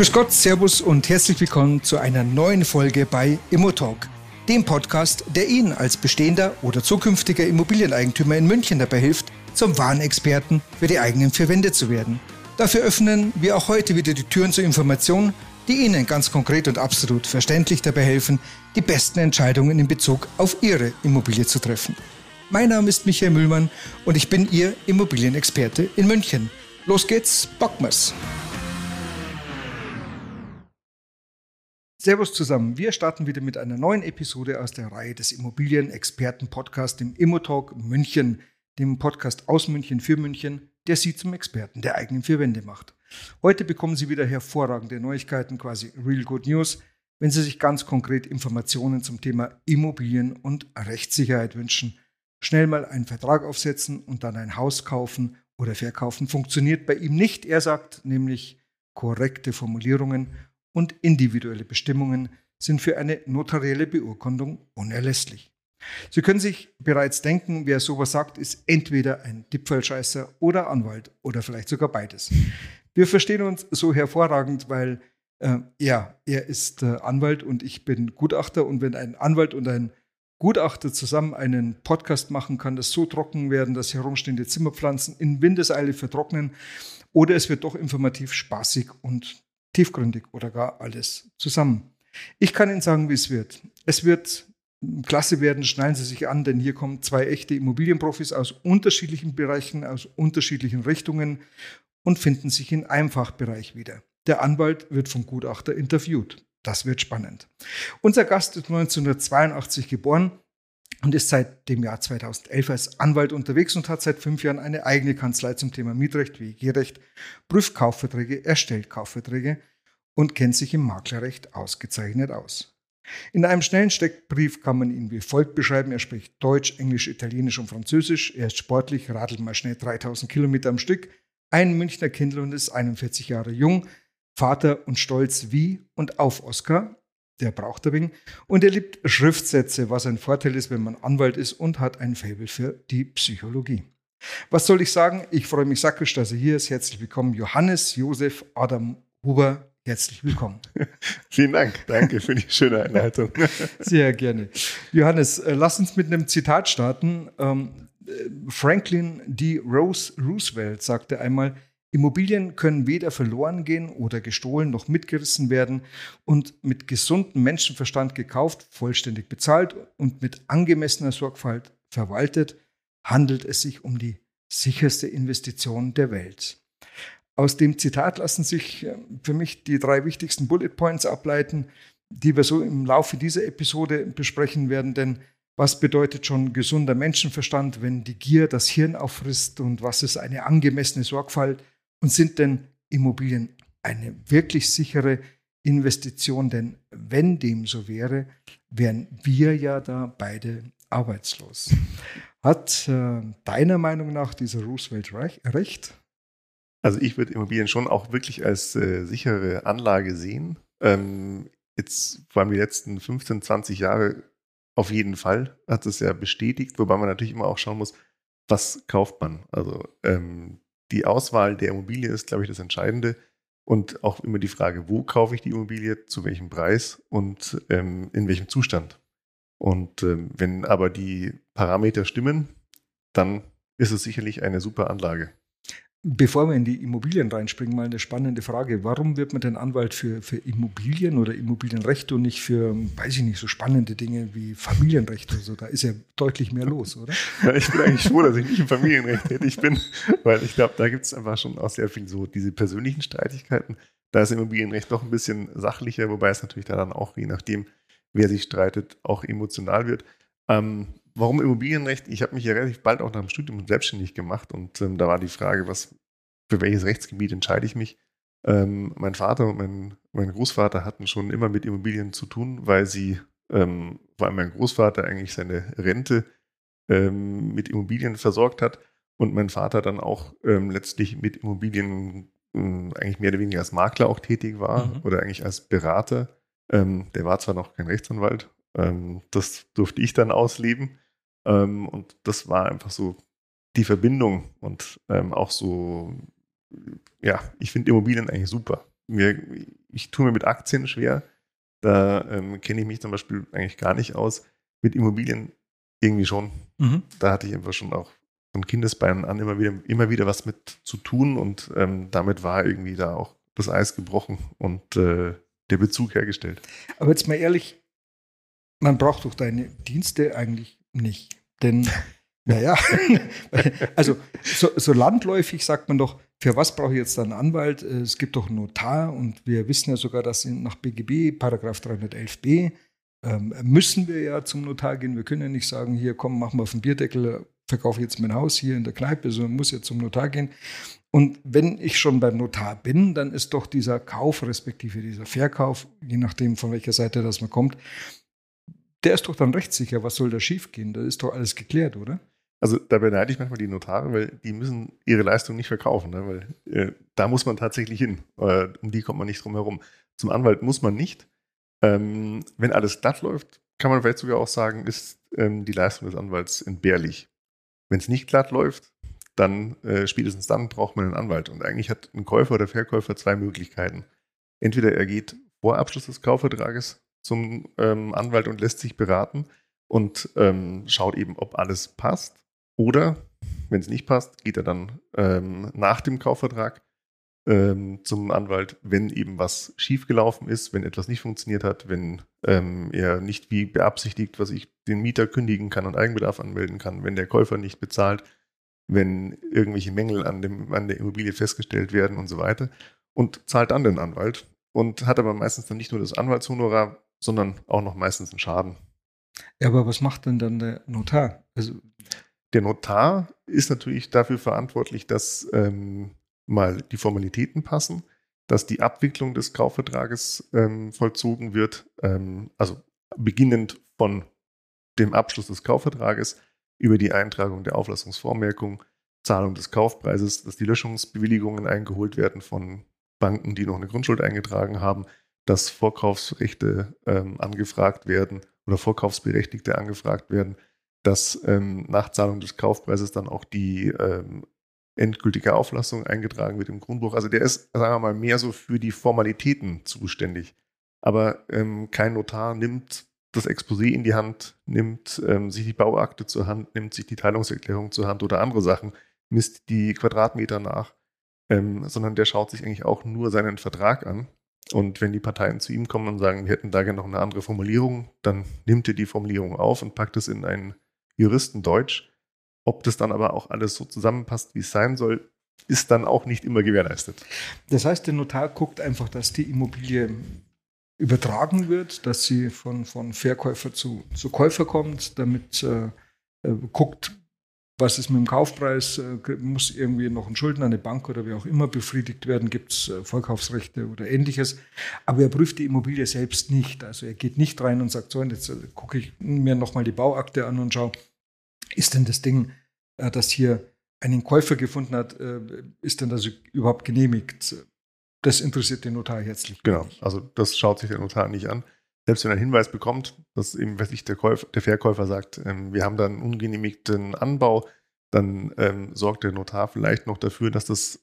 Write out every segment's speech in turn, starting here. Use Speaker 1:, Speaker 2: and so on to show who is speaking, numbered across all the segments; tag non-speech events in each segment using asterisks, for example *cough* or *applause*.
Speaker 1: Grüß Gott, Servus und herzlich willkommen zu einer neuen Folge bei Immotalk, dem Podcast, der Ihnen als bestehender oder zukünftiger Immobilieneigentümer in München dabei hilft, zum wahren Experten für die eigenen vier zu werden. Dafür öffnen wir auch heute wieder die Türen zur Information, die Ihnen ganz konkret und absolut verständlich dabei helfen, die besten Entscheidungen in Bezug auf Ihre Immobilie zu treffen. Mein Name ist Michael Müllmann und ich bin Ihr Immobilienexperte in München. Los geht's, Bockmers! Servus zusammen. Wir starten wieder mit einer neuen Episode aus der Reihe des Immobilienexperten-Podcasts, dem Immotalk München, dem Podcast aus München für München, der Sie zum Experten der eigenen vier Wände macht. Heute bekommen Sie wieder hervorragende Neuigkeiten, quasi Real Good News, wenn Sie sich ganz konkret Informationen zum Thema Immobilien und Rechtssicherheit wünschen. Schnell mal einen Vertrag aufsetzen und dann ein Haus kaufen oder verkaufen funktioniert bei ihm nicht. Er sagt nämlich, korrekte Formulierungen und individuelle Bestimmungen sind für eine notarielle Beurkundung unerlässlich. Sie können sich bereits denken, wer sowas sagt, ist entweder ein Dipfelscheißer oder Anwalt oder vielleicht sogar beides. Wir verstehen uns so hervorragend, weil äh, ja, er ist äh, Anwalt und ich bin Gutachter und wenn ein Anwalt und ein Gutachter zusammen einen Podcast machen, kann das so trocken werden, dass herumstehende Zimmerpflanzen in Windeseile vertrocknen oder es wird doch informativ, spaßig und tiefgründig oder gar alles zusammen. Ich kann Ihnen sagen, wie es wird. Es wird klasse werden, schnallen Sie sich an, denn hier kommen zwei echte Immobilienprofis aus unterschiedlichen Bereichen, aus unterschiedlichen Richtungen und finden sich in einem Fachbereich wieder. Der Anwalt wird vom Gutachter interviewt. Das wird spannend. Unser Gast ist 1982 geboren und ist seit dem Jahr 2011 als Anwalt unterwegs und hat seit fünf Jahren eine eigene Kanzlei zum Thema Mietrecht, WG-Recht, prüft Kaufverträge, erstellt Kaufverträge und kennt sich im Maklerrecht ausgezeichnet aus. In einem schnellen Steckbrief kann man ihn wie folgt beschreiben. Er spricht Deutsch, Englisch, Italienisch und Französisch. Er ist sportlich, radelt mal schnell 3000 Kilometer am Stück. Ein Münchner Kind und ist 41 Jahre jung. Vater und stolz wie und auf Oscar, der braucht er wegen. Und er liebt Schriftsätze, was ein Vorteil ist, wenn man Anwalt ist und hat ein Faible für die Psychologie. Was soll ich sagen? Ich freue mich sackisch, dass er hier ist. Herzlich willkommen, Johannes Josef Adam Huber. Herzlich willkommen. *laughs*
Speaker 2: Vielen Dank. Danke für die schöne Einleitung. *laughs*
Speaker 1: Sehr gerne. Johannes, äh, lass uns mit einem Zitat starten. Ähm, äh, Franklin D. Rose Roosevelt sagte einmal, Immobilien können weder verloren gehen oder gestohlen noch mitgerissen werden und mit gesundem Menschenverstand gekauft, vollständig bezahlt und mit angemessener Sorgfalt verwaltet, handelt es sich um die sicherste Investition der Welt. Aus dem Zitat lassen sich äh, für mich die drei wichtigsten Bullet Points ableiten, die wir so im Laufe dieser Episode besprechen werden, denn was bedeutet schon gesunder Menschenverstand, wenn die Gier das Hirn auffrisst und was ist eine angemessene Sorgfalt und sind denn Immobilien eine wirklich sichere Investition? Denn wenn dem so wäre, wären wir ja da beide arbeitslos. Hat äh, deiner Meinung nach dieser Roosevelt recht?
Speaker 2: Also ich würde Immobilien schon auch wirklich als äh, sichere Anlage sehen. Ähm, jetzt vor allem die letzten 15, 20 Jahre auf jeden Fall hat es ja bestätigt, wobei man natürlich immer auch schauen muss, was kauft man. Also ähm, die Auswahl der Immobilie ist, glaube ich, das Entscheidende. Und auch immer die Frage, wo kaufe ich die Immobilie, zu welchem Preis und ähm, in welchem Zustand. Und ähm, wenn aber die Parameter stimmen, dann ist es sicherlich eine super Anlage.
Speaker 1: Bevor wir in die Immobilien reinspringen, mal eine spannende Frage. Warum wird man denn Anwalt für, für Immobilien oder Immobilienrecht und nicht für, weiß ich nicht, so spannende Dinge wie Familienrecht oder so? Da ist ja deutlich mehr los, oder? *laughs*
Speaker 2: Ja, ich bin eigentlich froh, dass ich nicht im Familienrecht tätig bin, weil ich glaube, da gibt es einfach schon auch sehr viel so diese persönlichen Streitigkeiten. Da ist Immobilienrecht doch ein bisschen sachlicher, wobei es natürlich da dann auch, je nachdem, wer sich streitet, auch emotional wird. Ähm, warum Immobilienrecht? Ich habe mich ja relativ bald auch nach dem Studium selbstständig gemacht und ähm, da war die Frage, was, für welches Rechtsgebiet entscheide ich mich? Ähm, mein Vater und mein, mein, Großvater hatten schon immer mit Immobilien zu tun, weil sie, ähm, vor allem mein Großvater eigentlich seine Rente ähm, mit Immobilien versorgt hat und mein Vater dann auch ähm, letztlich mit Immobilien ähm, eigentlich mehr oder weniger als Makler auch tätig war mhm. oder eigentlich als Berater. der war zwar noch kein Rechtsanwalt, das durfte ich dann ausleben. Ähm, und das war einfach so die Verbindung und ähm, auch so, ja, ich finde Immobilien eigentlich super. Mir, ich tue mir mit Aktien schwer. Da ähm, kenne ich mich zum Beispiel eigentlich gar nicht aus. Mit Immobilien irgendwie schon. Mhm. Da hatte ich einfach schon auch von Kindesbeinen an immer wieder, immer wieder was mit zu tun und ähm, damit war irgendwie da auch das Eis gebrochen und äh, der Bezug hergestellt.
Speaker 1: Aber jetzt mal ehrlich, man braucht doch deine Dienste eigentlich nicht. Denn, *laughs* naja, *laughs* also so, so, landläufig sagt man doch, für was brauche ich jetzt einen Anwalt? Es gibt doch einen Notar und wir wissen ja sogar, dass nach BGB, Paragraph 311b, ähm, müssen wir ja zum Notar gehen. Wir können ja nicht sagen, hier komm, mach mal auf den Bierdeckel, verkaufe jetzt mein Haus hier in der Kneipe, sondern muss ja zum Notar gehen. Und wenn ich schon beim Notar bin, dann ist doch dieser Kauf, respektive dieser Verkauf, je nachdem von welcher Seite das man kommt, der ist doch dann rechtssicher. Was soll da schiefgehen? Da ist doch alles geklärt, oder?
Speaker 2: Also da beneide ich manchmal die Notare, weil die müssen ihre Leistung nicht verkaufen, ne? weil äh, da muss man tatsächlich hin. Äh, um die kommt man nicht drum herum. Zum Anwalt muss man nicht. Ähm, wenn alles glatt läuft, kann man vielleicht sogar auch sagen, ist ähm, die Leistung des Anwalts entbehrlich. Wenn es nicht glatt läuft, dann äh, spätestens dann braucht man einen Anwalt. Und eigentlich hat ein Käufer oder Verkäufer zwei Möglichkeiten. Entweder er geht vor Abschluss des Kaufvertrages zum ähm, Anwalt und lässt sich beraten und ähm, schaut eben, ob alles passt. Oder, wenn es nicht passt, geht er dann ähm, nach dem Kaufvertrag ähm, zum Anwalt, wenn eben was schiefgelaufen ist, wenn etwas nicht funktioniert hat, wenn ähm, er nicht wie beabsichtigt, was ich den Mieter kündigen kann und Eigenbedarf anmelden kann, wenn der Käufer nicht bezahlt, wenn irgendwelche Mängel an, dem, an der Immobilie festgestellt werden und so weiter und zahlt dann den Anwalt und hat aber meistens dann nicht nur das Anwaltshonorar, sondern auch noch meistens einen Schaden.
Speaker 1: Ja, aber was macht denn dann der Notar?
Speaker 2: Also der Notar ist natürlich dafür verantwortlich, dass ähm, mal die Formalitäten passen, dass die Abwicklung des Kaufvertrages ähm, vollzogen wird, ähm, also beginnend von dem Abschluss des Kaufvertrages über die Eintragung der Auflassungsvormerkung, Zahlung des Kaufpreises, dass die Löschungsbewilligungen eingeholt werden von Banken, die noch eine Grundschuld eingetragen haben, dass Vorkaufsrechte ähm, angefragt werden oder Vorkaufsberechtigte angefragt werden, dass ähm, nach Zahlung des Kaufpreises dann auch die ähm, endgültige Auflassung eingetragen wird im Grundbuch. Also der ist, sagen wir mal, mehr so für die Formalitäten zuständig. Aber ähm, kein Notar nimmt das Exposé in die Hand, nimmt ähm, sich die Bauakte zur Hand, nimmt sich die Teilungserklärung zur Hand oder andere Sachen, misst die Quadratmeter nach, ähm, sondern der schaut sich eigentlich auch nur seinen Vertrag an und wenn die Parteien zu ihm kommen und sagen, wir hätten da gerne noch eine andere Formulierung, dann nimmt er die Formulierung auf und packt es in ein Juristendeutsch. Ob das dann aber auch alles so zusammenpasst, wie es sein soll, ist dann auch nicht immer gewährleistet.
Speaker 1: Das heißt, der Notar guckt einfach, dass die Immobilie übertragen wird, dass sie von, von Verkäufer zu, zu Käufer kommt, damit äh, äh guckt, was ist mit dem Kaufpreis? Äh, muss irgendwie noch ein Schulden an eine Bank oder wie auch immer befriedigt werden? Gibt es äh, Vollkaufsrechte oder ähnliches? Aber er prüft die Immobilie selbst nicht. Also er geht nicht rein und sagt, so, jetzt äh, gucke ich mir nochmal die Bauakte an und schaue, ist denn das Ding, das hier einen Käufer gefunden hat, ist denn das überhaupt genehmigt? Das interessiert den Notar herzlich.
Speaker 2: Genau, also das schaut sich der Notar nicht an selbst wenn er einen Hinweis bekommt, dass eben, was ich, der, Käufer, der Verkäufer sagt, ähm, wir haben da einen ungenehmigten Anbau, dann ähm, sorgt der Notar vielleicht noch dafür, dass das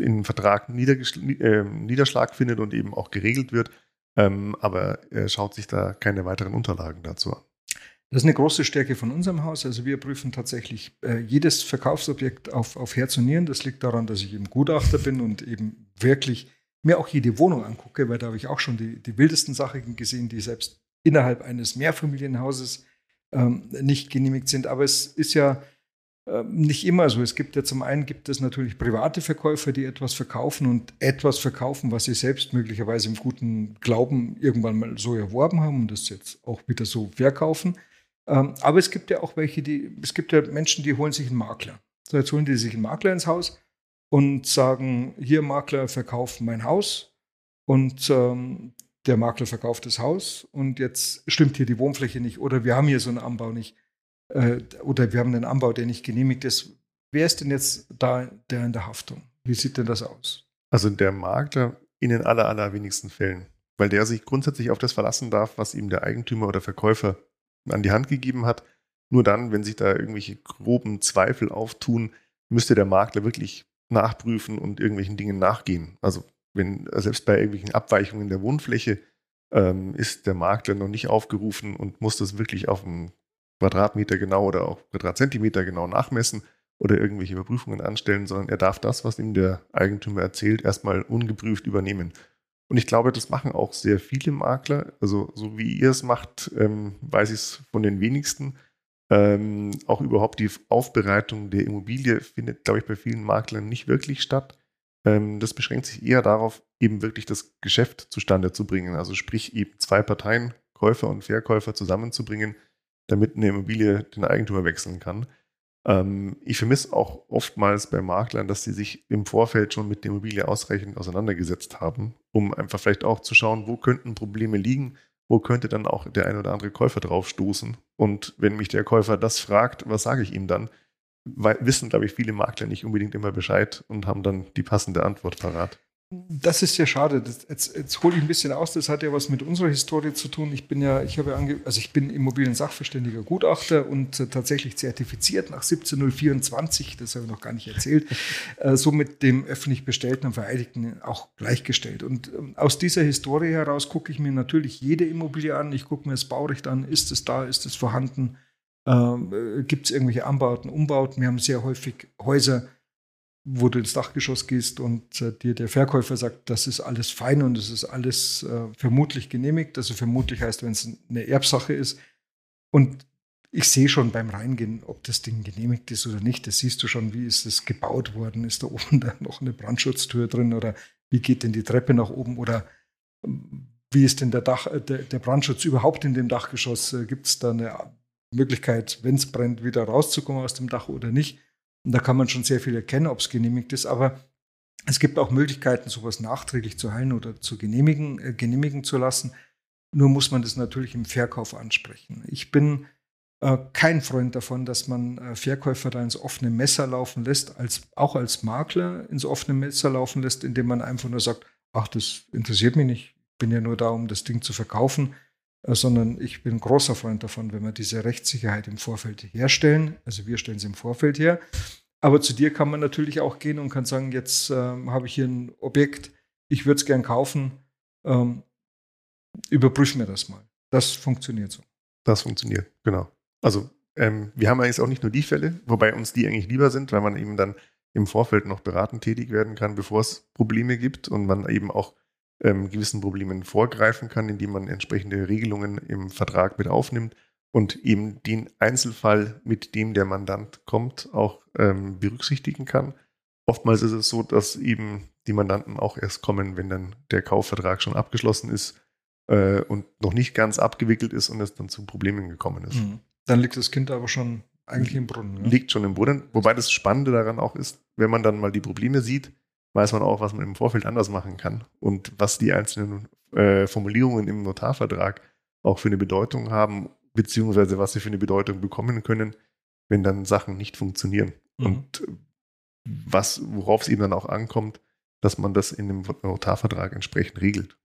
Speaker 2: in Vertrag äh, Niederschlag findet und eben auch geregelt wird. Ähm, aber er schaut sich da keine weiteren Unterlagen dazu an.
Speaker 1: Das ist eine große Stärke von unserem Haus. Also wir prüfen tatsächlich äh, jedes Verkaufsobjekt auf, auf Herz und Nieren. Das liegt daran, dass ich eben Gutachter bin und eben wirklich mir auch jede Wohnung angucke, weil da habe ich auch schon die, die wildesten Sachen gesehen, die selbst innerhalb eines Mehrfamilienhauses ähm, nicht genehmigt sind. Aber es ist ja äh, nicht immer so. Es gibt ja zum einen gibt es natürlich private Verkäufer, die etwas verkaufen und etwas verkaufen, was sie selbst möglicherweise im guten Glauben irgendwann mal so erworben haben und das jetzt auch wieder so verkaufen. Ähm, aber es gibt ja auch welche, die, es gibt ja Menschen, die holen sich einen Makler. So, jetzt holen die sich einen Makler ins Haus und sagen, hier Makler verkauft mein Haus und ähm, der Makler verkauft das Haus und jetzt stimmt hier die Wohnfläche nicht oder wir haben hier so einen Anbau nicht äh, oder wir haben einen Anbau, der nicht genehmigt ist. Wer ist denn jetzt da der in der Haftung? Wie sieht denn das aus?
Speaker 2: Also der Makler in den aller, allerwenigsten Fällen, weil der sich grundsätzlich auf das verlassen darf, was ihm der Eigentümer oder Verkäufer an die Hand gegeben hat. Nur dann, wenn sich da irgendwelche groben Zweifel auftun, müsste der Makler wirklich nachprüfen und irgendwelchen Dingen nachgehen. Also wenn selbst bei irgendwelchen Abweichungen der Wohnfläche ähm, ist der Makler noch nicht aufgerufen und muss das wirklich auf einen Quadratmeter genau oder auch Quadratzentimeter genau nachmessen oder irgendwelche Überprüfungen anstellen, sondern er darf das, was ihm der Eigentümer erzählt, erstmal ungeprüft übernehmen. Und ich glaube, das machen auch sehr viele Makler. Also so wie ihr es macht, ähm, weiß ich es von den wenigsten. Ähm, auch überhaupt die Aufbereitung der Immobilie findet, glaube ich, bei vielen Maklern nicht wirklich statt. Ähm, das beschränkt sich eher darauf, eben wirklich das Geschäft zustande zu bringen. Also sprich eben zwei Parteien, Käufer und Verkäufer zusammenzubringen, damit eine Immobilie den Eigentümer wechseln kann. Ähm, ich vermisse auch oftmals bei Maklern, dass sie sich im Vorfeld schon mit der Immobilie ausreichend auseinandergesetzt haben, um einfach vielleicht auch zu schauen, wo könnten Probleme liegen, wo könnte dann auch der ein oder andere Käufer drauf stoßen. Und wenn mich der Käufer das fragt, was sage ich ihm dann? Weil, wissen, glaube ich, viele Makler nicht unbedingt immer Bescheid und haben dann die passende Antwort parat.
Speaker 1: Das ist ja schade. Das, jetzt, jetzt hole ich ein bisschen aus. Das hat ja was mit unserer Historie zu tun. Ich bin ja, ich habe ja ange, also ich bin Immobilien-Sachverständiger Gutachter und äh, tatsächlich zertifiziert nach 17024. Das habe ich noch gar nicht erzählt. *laughs* äh, so mit dem öffentlich bestellten und Vereidigten auch gleichgestellt. Und ähm, aus dieser Historie heraus gucke ich mir natürlich jede Immobilie an. Ich gucke mir das Baurecht an. Ist es da? Ist es vorhanden? Ähm, äh, Gibt es irgendwelche Anbauten, Umbauten? Wir haben sehr häufig Häuser wo du ins Dachgeschoss gehst und äh, dir der Verkäufer sagt, das ist alles fein und es ist alles äh, vermutlich genehmigt. Also vermutlich heißt, wenn es eine Erbsache ist. Und ich sehe schon beim Reingehen, ob das Ding genehmigt ist oder nicht. Das siehst du schon, wie ist es gebaut worden? Ist da oben *laughs* da noch eine Brandschutztür drin oder wie geht denn die Treppe nach oben oder ähm, wie ist denn der, Dach, äh, der, der Brandschutz überhaupt in dem Dachgeschoss? Äh, Gibt es da eine Möglichkeit, wenn es brennt, wieder rauszukommen aus dem Dach oder nicht? Und da kann man schon sehr viel erkennen, ob es genehmigt ist. Aber es gibt auch Möglichkeiten, sowas nachträglich zu heilen oder zu genehmigen, äh, genehmigen zu lassen. Nur muss man das natürlich im Verkauf ansprechen. Ich bin äh, kein Freund davon, dass man äh, Verkäufer da ins offene Messer laufen lässt, als, auch als Makler ins offene Messer laufen lässt, indem man einfach nur sagt, ach, das interessiert mich nicht, ich bin ja nur da, um das Ding zu verkaufen. Äh, sondern ich bin großer Freund davon, wenn wir diese Rechtssicherheit im Vorfeld herstellen. Also wir stellen sie im Vorfeld her. Aber zu dir kann man natürlich auch gehen und kann sagen, jetzt ähm, habe ich hier ein Objekt, ich würde es gern kaufen, ähm, überprüf mir das mal. Das funktioniert so.
Speaker 2: Das funktioniert, genau. Also ähm, wir haben eigentlich auch nicht nur die Fälle, wobei uns die eigentlich lieber sind, weil man eben dann im Vorfeld noch beratend tätig werden kann, bevor es Probleme gibt und man eben auch ähm, gewissen Problemen vorgreifen kann, indem man entsprechende Regelungen im Vertrag mit aufnimmt und eben den Einzelfall, mit dem der Mandant kommt, auch ähm, berücksichtigen kann. Oftmals ist es so, dass eben die Mandanten auch erst kommen, wenn dann der Kaufvertrag schon abgeschlossen ist äh, und noch nicht ganz abgewickelt ist und es dann zu Problemen gekommen ist. Mhm.
Speaker 1: Dann liegt das Kind aber schon eigentlich im Brunnen.
Speaker 2: Ja? Liegt schon im Brunnen. Wobei das Spannende daran auch ist, wenn man dann mal die Probleme sieht, weiß man auch, was man im Vorfeld anders machen kann und was die einzelnen äh, Formulierungen im Notarvertrag auch für eine Bedeutung haben, beziehungsweise was sie für eine Bedeutung bekommen können, wenn dann Sachen nicht funktionieren. Mhm. Und was, worauf es eben dann auch ankommt, dass man das in dem Notarvertrag entsprechend regelt.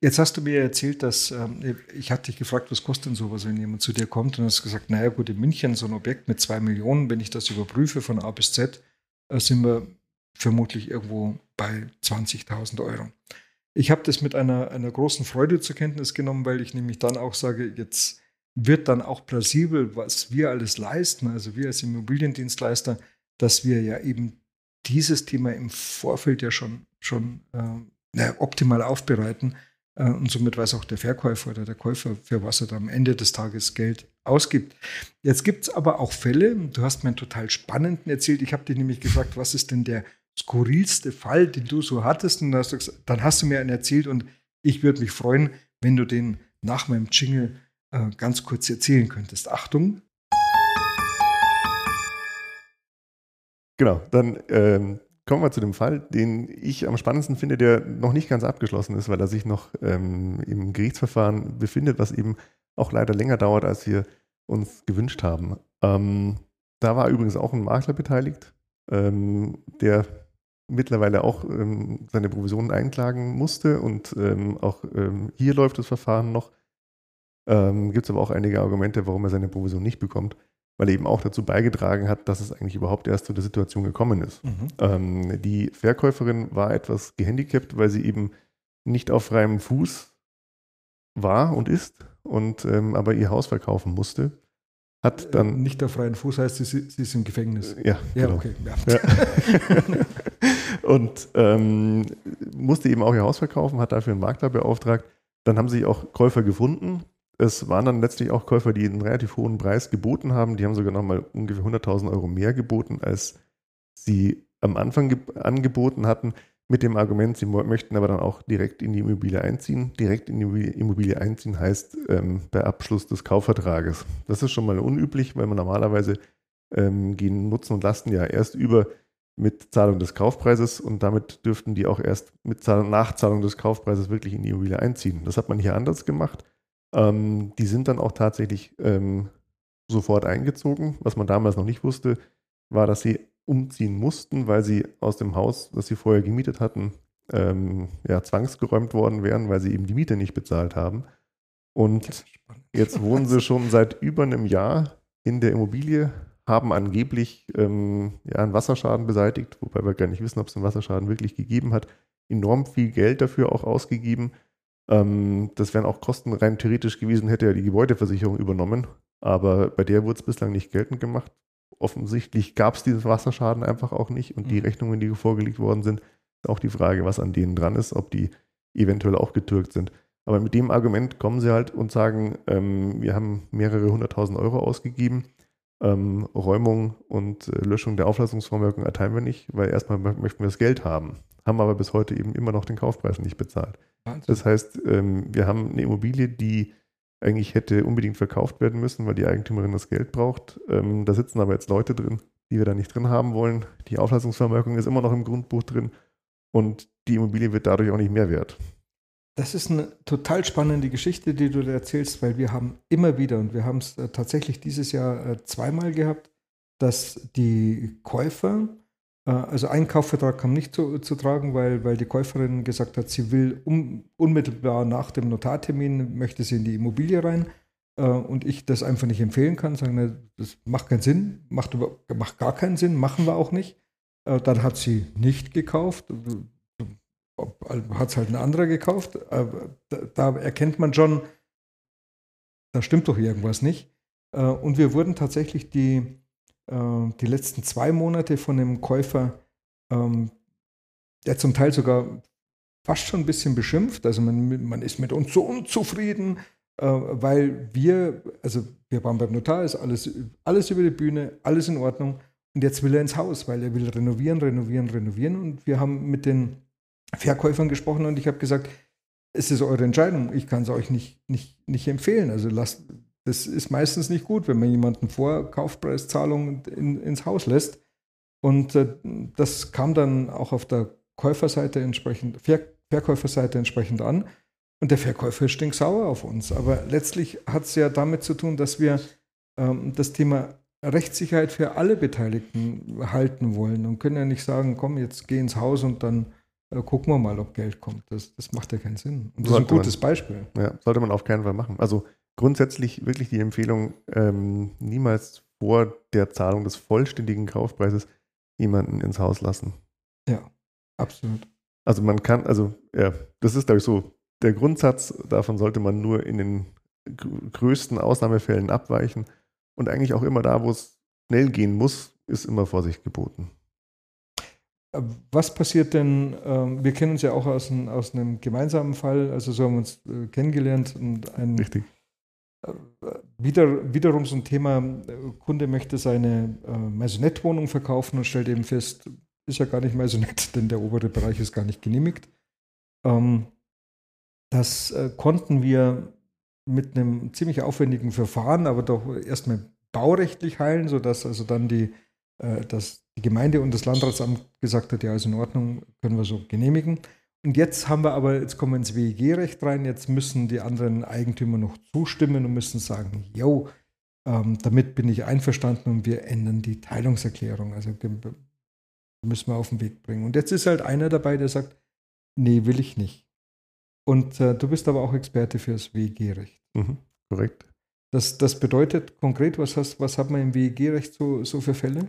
Speaker 1: Jetzt hast du mir erzählt, dass ähm, ich hatte dich gefragt, was kostet denn sowas, wenn jemand zu dir kommt und hast gesagt, naja gut, in München so ein Objekt mit zwei Millionen, wenn ich das überprüfe von A bis Z, äh, sind wir vermutlich irgendwo bei 20.000 Euro. Ich habe das mit einer, einer großen Freude zur Kenntnis genommen, weil ich nämlich dann auch sage, jetzt wird dann auch plausibel, was wir alles leisten, also wir als Immobiliendienstleister, dass wir ja eben dieses Thema im Vorfeld ja schon, schon äh, optimal aufbereiten. Äh, und somit weiß auch der Verkäufer oder der Käufer, für was er dann am Ende des Tages Geld ausgibt. Jetzt gibt es aber auch Fälle, du hast mir einen total spannenden erzählt. Ich habe dich nämlich gefragt, was ist denn der skurrilste Fall, den du so hattest? Und dann hast du, gesagt, dann hast du mir einen erzählt und ich würde mich freuen, wenn du den nach meinem Jingle äh, ganz kurz erzählen könntest. Achtung.
Speaker 2: Genau, dann ähm, kommen wir zu dem Fall, den ich am spannendsten finde, der noch nicht ganz abgeschlossen ist, weil er sich noch ähm, im Gerichtsverfahren befindet, was eben auch leider länger dauert, als wir uns gewünscht haben. Ähm, da war übrigens auch ein Makler beteiligt, ähm, der mittlerweile auch ähm, seine Provisionen einklagen musste und ähm, auch ähm, hier läuft das Verfahren noch. Ähm, Gibt es aber auch einige Argumente, warum er seine Provision nicht bekommt. weil er eben auch dazu beigetragen hat, dass es eigentlich überhaupt erst zu der Situation gekommen ist. Mhm. Ähm, die Verkäuferin war etwas gehandicapt, weil sie eben nicht auf freiem Fuß war und ist und ähm, aber ihr Haus verkaufen musste. Hat äh, dann
Speaker 1: nicht auf freien Fuß heißt, sie, sie ist im Gefängnis.
Speaker 2: Ja, ja genau. okay. Ja. Ja. *laughs* *laughs* und ähm, musste eben auch ihr Haus verkaufen, hat dafür einen Makler beauftragt. Dann haben sich auch Käufer gefunden. Es waren dann letztlich auch Käufer, die einen relativ hohen Preis geboten haben. Die haben sogar nochmal ungefähr 100.000 Euro mehr geboten, als sie am Anfang angeboten hatten mit dem Argument, sie möchten aber dann auch direkt in die Immobilie einziehen. Direkt in die Immobilie einziehen heißt ähm, bei Abschluss des Kaufvertrages. Das ist schon mal unüblich, weil man normalerweise ähm, gehen Nutzen und Lasten ja erst über mit Zahlung des Kaufpreises und damit dürften die auch erst mit Zahlung, Nachzahlung des Kaufpreises wirklich in die Immobilie einziehen. Das hat man hier anders gemacht. Ähm, die sind dann auch tatsächlich ähm, sofort eingezogen. Was man damals noch nicht wusste, war, dass sie umziehen mussten, weil sie aus dem Haus, das sie vorher gemietet hatten, ähm, ja, zwangsgeräumt worden wären, weil sie eben die Miete nicht bezahlt haben. Und jetzt wohnen sie schon seit über einem Jahr in der Immobilie, haben angeblich ähm, ja, einen Wasserschaden beseitigt, wobei wir gar nicht wissen, ob es einen Wasserschaden wirklich gegeben hat. Enorm viel Geld dafür auch ausgegeben. Ähm, das wären auch Kosten rein theoretisch gewesen, hätte ja die Gebäudeversicherung übernommen. Aber bei der wurde es bislang nicht geltend gemacht offensichtlich gab es diesen Wasserschaden einfach auch nicht und die mhm. Rechnungen, die vorgelegt worden sind, ist auch die Frage, was an denen dran ist, ob die eventuell auch getürkt sind. Aber mit dem Argument kommen sie halt und sagen, ähm, wir haben mehrere hunderttausend Euro ausgegeben, ähm, Räumung und äh, Löschung der Auflassungsvermögen erteilen wir nicht, weil erstmal möchten wir das Geld haben, haben aber bis heute eben immer noch den Kaufpreis nicht bezahlt. Wahnsinn. Das heißt, ähm, wir haben eine Immobilie, die eigentlich hätte unbedingt verkauft werden müssen, weil die Eigentümerin das Geld braucht. Ähm, da sitzen aber jetzt Leute drin, die wir da nicht drin haben wollen. Die Auflassungsvermerkung ist immer noch im Grundbuch drin und die Immobilie wird dadurch auch nicht mehr wert.
Speaker 1: Das ist eine total spannende Geschichte, die du da erzählst, weil wir haben immer wieder, und wir haben es äh, tatsächlich dieses Jahr äh, zweimal gehabt, dass die Käufer äh, also ein Kaufvertrag kam nicht zu, zu, tragen, weil, weil die Käuferin gesagt hat, sie will um, unmittelbar nach dem Notartermin, möchte sie in die Immobilie rein und ich das einfach nicht empfehlen kann, sagen, das macht keinen Sinn, macht, macht gar keinen Sinn, machen wir auch nicht. Dann hat sie nicht gekauft, hat es halt ein anderer gekauft. Da, da erkennt man schon, da stimmt doch irgendwas nicht. Und wir wurden tatsächlich die, äh, die letzten zwei Monate von einem Käufer, ähm, der zum Teil sogar fast schon ein bisschen beschimpft. Also man, man ist mit uns so unzufrieden, äh, weil wir, also wir waren beim Notar, ist alles, alles über die Bühne, alles in Ordnung. Und jetzt will er ins Haus, weil er will renovieren, renovieren, renovieren. Und wir haben mit den Verkäufern gesprochen und ich habe gesagt, es ist eure Entscheidung. Ich kann es euch nicht, nicht, nicht empfehlen. Also lasst, das ist meistens nicht gut, wenn man jemanden vor Kaufpreiszahlung in, ins Haus lässt. Und äh, das kam dann auch auf der Käuferseite entsprechend, Ver Verkäuferseite entsprechend an. Und der Verkäufer ist stinksauer auf uns. Aber letztlich hat es ja damit zu tun, dass wir ähm, das Thema Rechtssicherheit für alle Beteiligten halten wollen und können ja nicht sagen, komm, jetzt geh ins Haus und dann gucken wir mal, ob Geld kommt. Das, das macht ja keinen Sinn. Und das sollte ist ein gutes
Speaker 2: man,
Speaker 1: Beispiel.
Speaker 2: Ja, sollte man auf keinen Fall machen. Also grundsätzlich wirklich die Empfehlung, ähm, niemals vor der Zahlung des vollständigen Kaufpreises jemanden ins Haus lassen.
Speaker 1: Ja, absolut.
Speaker 2: Also man kann, also ja, das ist, glaube ich, so der Grundsatz, davon sollte man nur in den größten Ausnahmefällen abweichen. Und eigentlich auch immer da, wo es schnell gehen muss, ist immer Vorsicht geboten.
Speaker 1: Was passiert denn, ähm, wir kennen uns ja auch aus, ein, aus, einem gemeinsamen Fall, also so haben wir uns äh, kennengelernt und ein,
Speaker 2: Richtig
Speaker 1: wieder, wiederum so ein Thema, Kunde möchte seine äh, Maisonette-Wohnung verkaufen und stellt eben fest, ist ja gar nicht Maisonette, *laughs* denn der obere Bereich ist gar nicht genehmigt. Ähm, das äh, konnten wir mit einem ziemlich aufwendigen Verfahren, aber doch erstmal baurechtlich heilen, sodass also dann die, äh, dass die Gemeinde und das Landratsamt gesagt hat, ja, ist in Ordnung, können wir so genehmigen. Und jetzt haben wir aber, jetzt kommen wir ins WEG-Recht rein, jetzt müssen die anderen Eigentümer noch zustimmen und müssen sagen, yo, ähm, damit bin ich einverstanden und wir ändern die Teilungserklärung. Also müssen wir auf den Weg bringen. Und jetzt ist halt einer dabei, der sagt, nee, will ich nicht. Und äh, du bist aber auch Experte fürs WEG-Recht.
Speaker 2: Mhm, korrekt.
Speaker 1: Das, das bedeutet konkret, was, hast, was hat man im WEG-Recht so, so für Fälle?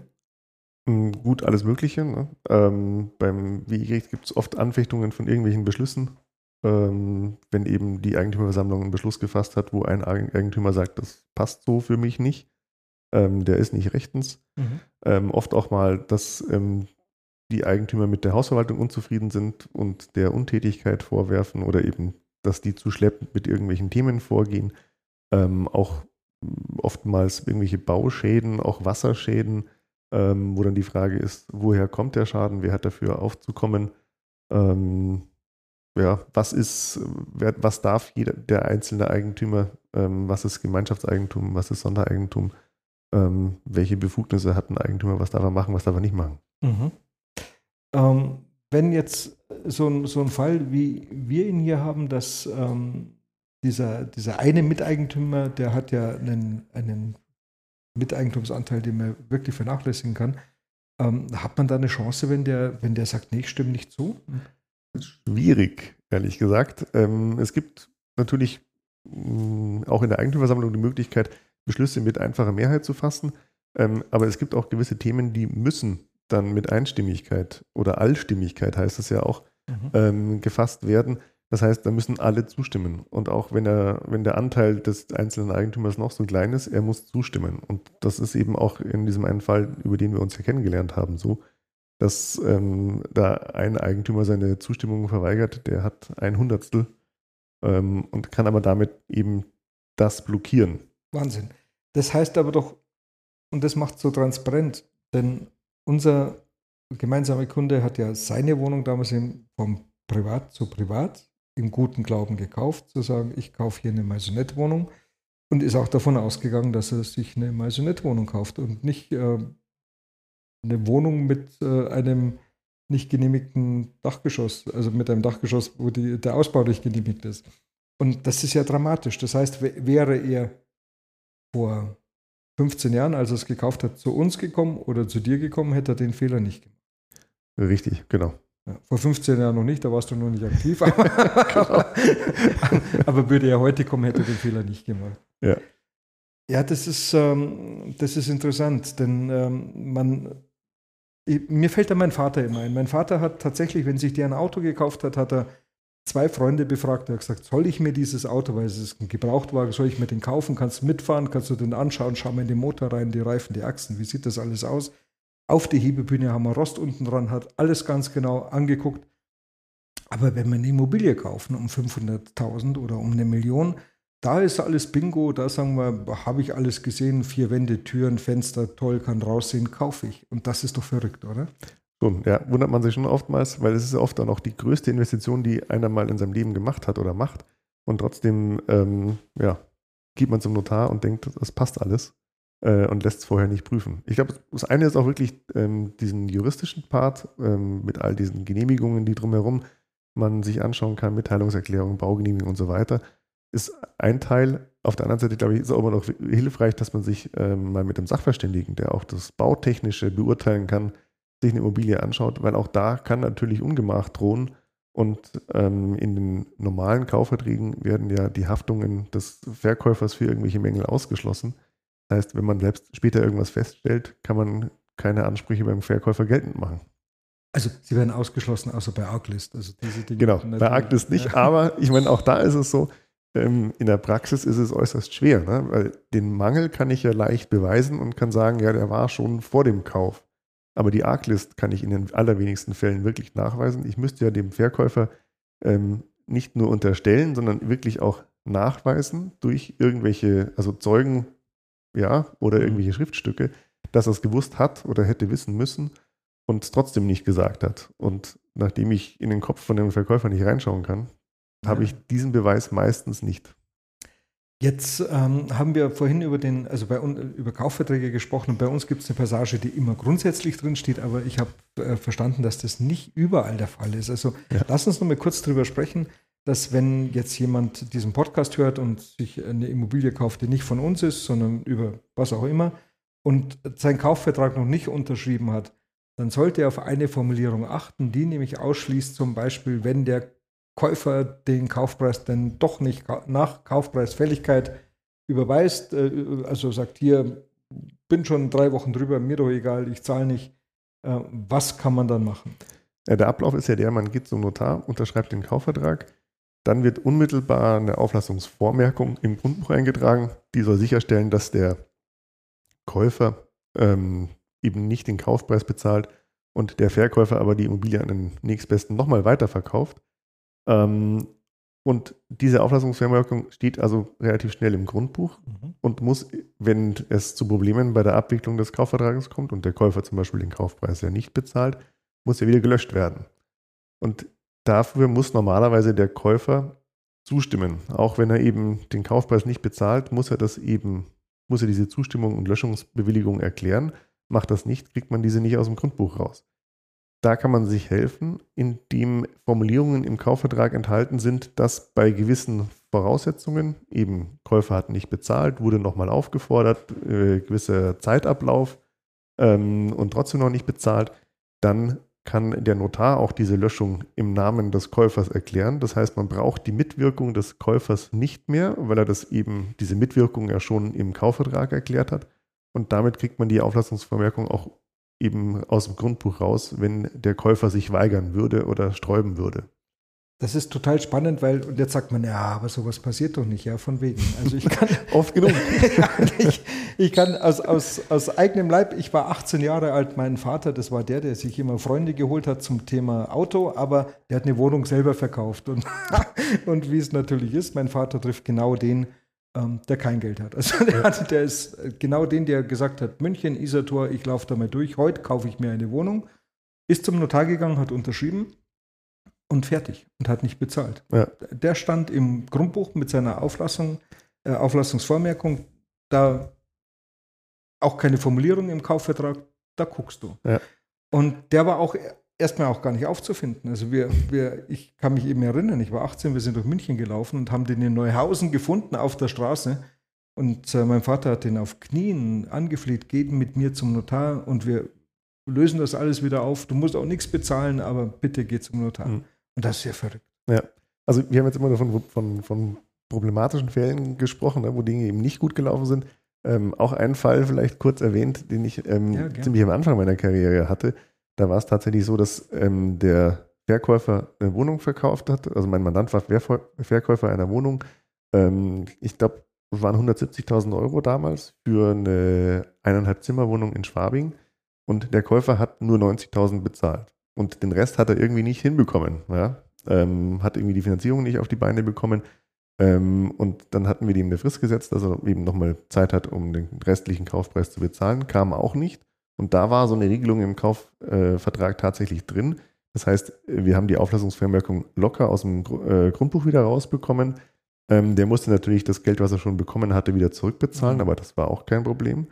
Speaker 2: Gut, alles Mögliche. Ne? Ähm, beim WEG-Recht gibt es oft Anfechtungen von irgendwelchen Beschlüssen. Ähm, wenn eben die Eigentümerversammlung einen Beschluss gefasst hat, wo ein Eigentümer sagt, das passt so für mich nicht, ähm, der ist nicht rechtens. Mhm. Ähm, oft auch mal, dass ähm, die Eigentümer mit der Hausverwaltung unzufrieden sind und der Untätigkeit vorwerfen oder eben, dass die zu schleppend mit irgendwelchen Themen vorgehen. Ähm, auch oftmals irgendwelche Bauschäden, auch Wasserschäden, ähm, wo dann die Frage ist, woher kommt der Schaden, wer hat dafür aufzukommen, ähm, ja, was ist, wer, was darf jeder, der einzelne Eigentümer, ähm, was ist Gemeinschaftseigentum, was ist Sondereigentum, ähm, welche Befugnisse hat ein Eigentümer, was darf er machen, was darf er nicht machen.
Speaker 1: Mhm. Ähm, wenn jetzt so ein, so ein Fall, wie wir ihn hier haben, dass ähm, dieser, dieser eine Miteigentümer, der hat ja einen, einen Miteigentumsanteil, den man wirklich vernachlässigen kann, ähm, hat man da eine Chance, wenn der, wenn der sagt, nee, ich stimme nicht zu?
Speaker 2: Schwierig, ehrlich gesagt. Ähm, es gibt natürlich mh, mm, auch in der Eigentümerversammlung die Möglichkeit, Beschlüsse mit einfacher Mehrheit zu fassen. Ähm, aber es gibt auch gewisse Themen, die müssen dann mit Einstimmigkeit oder Allstimmigkeit heißt es ja auch, mhm. ähm, gefasst werden. Das heißt, da müssen alle zustimmen. Und auch wenn, er, wenn der Anteil des einzelnen Eigentümers noch so klein ist, er muss zustimmen. Und das ist eben auch in diesem einen Fall, über den wir uns ja kennengelernt haben, so, dass ähm, da ein Eigentümer seine Zustimmung verweigert, der hat ein Hundertstel ähm, und kann aber damit eben das blockieren.
Speaker 1: Wahnsinn. Das heißt aber doch, und das macht so transparent, denn unser gemeinsamer Kunde hat ja seine Wohnung damals vom Privat zu Privat im guten Glauben gekauft, zu sagen, ich kaufe hier eine Maisonette-Wohnung und ist auch davon ausgegangen, dass er sich eine Maisonette-Wohnung kauft und nicht äh, eine Wohnung mit äh, einem nicht genehmigten Dachgeschoss, also mit einem Dachgeschoss, wo die, der Ausbau nicht genehmigt ist. Und das ist ja dramatisch. Das heißt, wäre er vor 15 Jahren, als er es gekauft hat, zu uns gekommen oder zu dir gekommen, hätte er den Fehler nicht gemacht.
Speaker 2: Richtig, genau.
Speaker 1: Ja, vor 15 Jahren noch nicht, da warst du noch nicht aktiv. *laughs* Aber, aber würde er heute kommen, hätte er den Fehler nicht gemacht.
Speaker 2: Ja.
Speaker 1: Ja, das ist, ähm, das ist interessant, denn ähm, man, ich, mir fällt da mein Vater immer ein. Mein Vater hat tatsächlich, wenn sich der ein Auto gekauft hat, hat er zwei Freunde befragt. Er hat gesagt, soll ich mir dieses Auto, weil es ist ein Gebrauchtwagen, soll ich mir den kaufen? Kannst du mitfahren? Kannst du den anschauen? Schau mal in den Motor rein, die Reifen, die Achsen. Wie sieht das alles aus? Auf die Hebebühne haben wir Rost unten dran, hat alles ganz genau angeguckt. Aber wenn wir eine Immobilie kaufen um 500.000 oder um eine Million, da ist alles Bingo, da sagen wir, habe ich alles gesehen, vier Wände, Türen, Fenster, toll, kann raussehen, kaufe ich. Und das ist doch verrückt, oder?
Speaker 2: Schon, ja, wundert man sich schon oftmals, weil es ist oft dann auch die größte Investition, die einer mal in seinem Leben gemacht hat oder macht. Und trotzdem, ähm, ja, geht man zum Notar und denkt, das passt alles äh, und lässt es vorher nicht prüfen. Ich glaube, das eine ist auch wirklich ähm, diesen juristischen Part ähm, mit all diesen Genehmigungen, die drumherum man sich anschauen kann, Mitteilungserklärung, Baugenehmigung und so weiter, ist ein Teil. Auf der anderen Seite, glaube ich, ist es auch immer noch hilfreich, dass man sich ähm, mal mit dem Sachverständigen, der auch das Bautechnische beurteilen kann, sich eine Immobilie anschaut, weil auch da kann natürlich Ungemach drohen. Und ähm, in den normalen Kaufverträgen werden ja die Haftungen des Verkäufers für irgendwelche Mängel ausgeschlossen. Das heißt, wenn man selbst später irgendwas feststellt, kann man keine Ansprüche beim Verkäufer geltend machen.
Speaker 1: Also sie werden ausgeschlossen, außer bei Arglist. Also
Speaker 2: diese Dinge genau, bei Arglist nicht, aber ich meine, auch da ist es so, ähm, in der Praxis ist es äußerst schwer, ne? weil den Mangel kann ich ja leicht beweisen und kann sagen, ja, der war schon vor dem Kauf. Aber die Arglist kann ich in den allerwenigsten Fällen wirklich nachweisen. Ich müsste ja dem Verkäufer ähm, nicht nur unterstellen, sondern wirklich auch nachweisen durch irgendwelche, also Zeugen, ja, oder mhm. irgendwelche Schriftstücke, dass er es gewusst hat oder hätte wissen müssen und es trotzdem nicht gesagt hat. Und nachdem ich in den Kopf von dem Verkäufer nicht reinschauen kann, ja. habe ich diesen Beweis meistens nicht.
Speaker 1: Jetzt ähm, haben wir vorhin über den, also bei über Kaufverträge gesprochen und bei uns gibt es eine Passage, die immer grundsätzlich drin steht, aber ich habe äh, verstanden, dass das nicht überall der Fall ist. Also ja. lass uns noch mal kurz darüber sprechen, dass wenn jetzt jemand diesen Podcast hört und sich eine Immobilie kauft, die nicht von uns ist, sondern über was auch immer und seinen Kaufvertrag noch nicht unterschrieben hat, dann sollte er auf eine Formulierung achten, die nämlich ausschließt, zum Beispiel, wenn der Käufer den Kaufpreis denn doch nicht nach Kaufpreisfälligkeit überweist, äh, also sagt hier, bin schon drei Wochen drüber, mir doch egal, ich zahle nicht. Äh, was kann man dann machen?
Speaker 2: Ja, der Ablauf ist ja der, man geht zum Notar, unterschreibt den Kaufvertrag, dann wird unmittelbar eine Auflassungsvormerkung im Grundbuch eingetragen, die soll sicherstellen, dass der Käufer ähm, eben nicht den Kaufpreis bezahlt und der Verkäufer aber die Immobilie an den nächstbesten nochmal weiterverkauft. Ähm, und diese Auflassungsvermerkung steht also relativ schnell im Grundbuch mhm. und muss, wenn es zu Problemen bei der Abwicklung des Kaufvertrages kommt und der Käufer zum Beispiel den Kaufpreis ja nicht bezahlt, muss er wieder gelöscht werden. Und dafür muss normalerweise der Käufer zustimmen. Auch wenn er eben den Kaufpreis nicht bezahlt, muss er das eben, muss er diese Zustimmung und Löschungsbewilligung erklären. Macht das nicht, kriegt man diese nicht aus dem Grundbuch raus. Da kann man sich helfen, indem Formulierungen im Kaufvertrag enthalten sind, dass bei gewissen Voraussetzungen, eben Käufer hat nicht bezahlt, wurde nochmal aufgefordert, äh, gewisser Zeitablauf ähm, und trotzdem noch nicht bezahlt, dann kann der Notar auch diese Löschung im Namen des Käufers erklären. Das heißt, man braucht die Mitwirkung des Käufers nicht mehr, weil er das eben, diese Mitwirkung ja schon im Kaufvertrag erklärt hat. Und damit kriegt man die Auflassungsvermerkung auch eben aus dem Grundbuch raus, wenn der Käufer sich weigern würde oder sträuben würde.
Speaker 1: Das ist total spannend, weil, und jetzt sagt man, ja, aber sowas passiert doch nicht, ja, von wegen. Also ich kann. *laughs*
Speaker 2: Oft genug. *laughs*
Speaker 1: ich, ich, kann aus, aus, aus eigenem Leib, ich war 18 Jahre alt, mein Vater, das war der, der sich immer Freunde geholt hat zum Thema Auto, aber der hat eine Wohnung selber verkauft. Und, *laughs* und wie es natürlich ist, mein Vater trifft genau den, ähm, der kein Geld hat. Also der, hat, der ist genau den, der gesagt hat, München, Isator, ich laufe da mal durch, heute kaufe ich mir eine Wohnung, ist zum Notar gegangen, hat unterschrieben und fertig und hat nicht bezahlt. Ja. Der stand im Grundbuch mit seiner Auflassung, äh, Auflassungsvormerkung, da auch keine Formulierung im Kaufvertrag, da guckst du. Ja. Und der war auch erstmal auch gar nicht aufzufinden. Also wir, wir, ich kann mich eben erinnern, ich war 18, wir sind durch München gelaufen und haben den in Neuhausen gefunden auf der Straße. Und äh, mein Vater hat den auf Knien angefleht, geht mit mir zum Notar und wir lösen das alles wieder auf. Du musst auch nichts bezahlen, aber bitte geh zum Notar. Mhm. Und das ist ja verrückt.
Speaker 2: Ja. Also wir haben jetzt immer davon von, von problematischen Fällen gesprochen, ne, wo Dinge eben nicht gut gelaufen sind. Ähm, auch einen Fall vielleicht kurz erwähnt, den ich ähm, ja, ziemlich am Anfang meiner Karriere hatte. Da war es tatsächlich so, dass ähm, der Verkäufer eine Wohnung verkauft hat. Also mein Mandant war Verkäufer einer Wohnung. Ähm, ich glaube, es waren 170.000 Euro damals für eine eineinhalb Zimmerwohnung in Schwabing. Und der Käufer hat nur 90.000 bezahlt. Und den Rest hat er irgendwie nicht hinbekommen. Ja? Ähm, hat irgendwie die Finanzierung nicht auf die Beine bekommen. Ähm, und dann hatten wir ihm eine Frist gesetzt, dass er eben nochmal Zeit hat, um den restlichen Kaufpreis zu bezahlen. Kam auch nicht. Und da war so eine Regelung im Kaufvertrag äh, tatsächlich drin. Das heißt, wir haben die Auflassungsvermerkung locker aus dem äh, Grundbuch wieder rausbekommen. Ähm, der musste natürlich das Geld, was er schon bekommen hatte, wieder zurückbezahlen, mhm. aber das war auch kein Problem.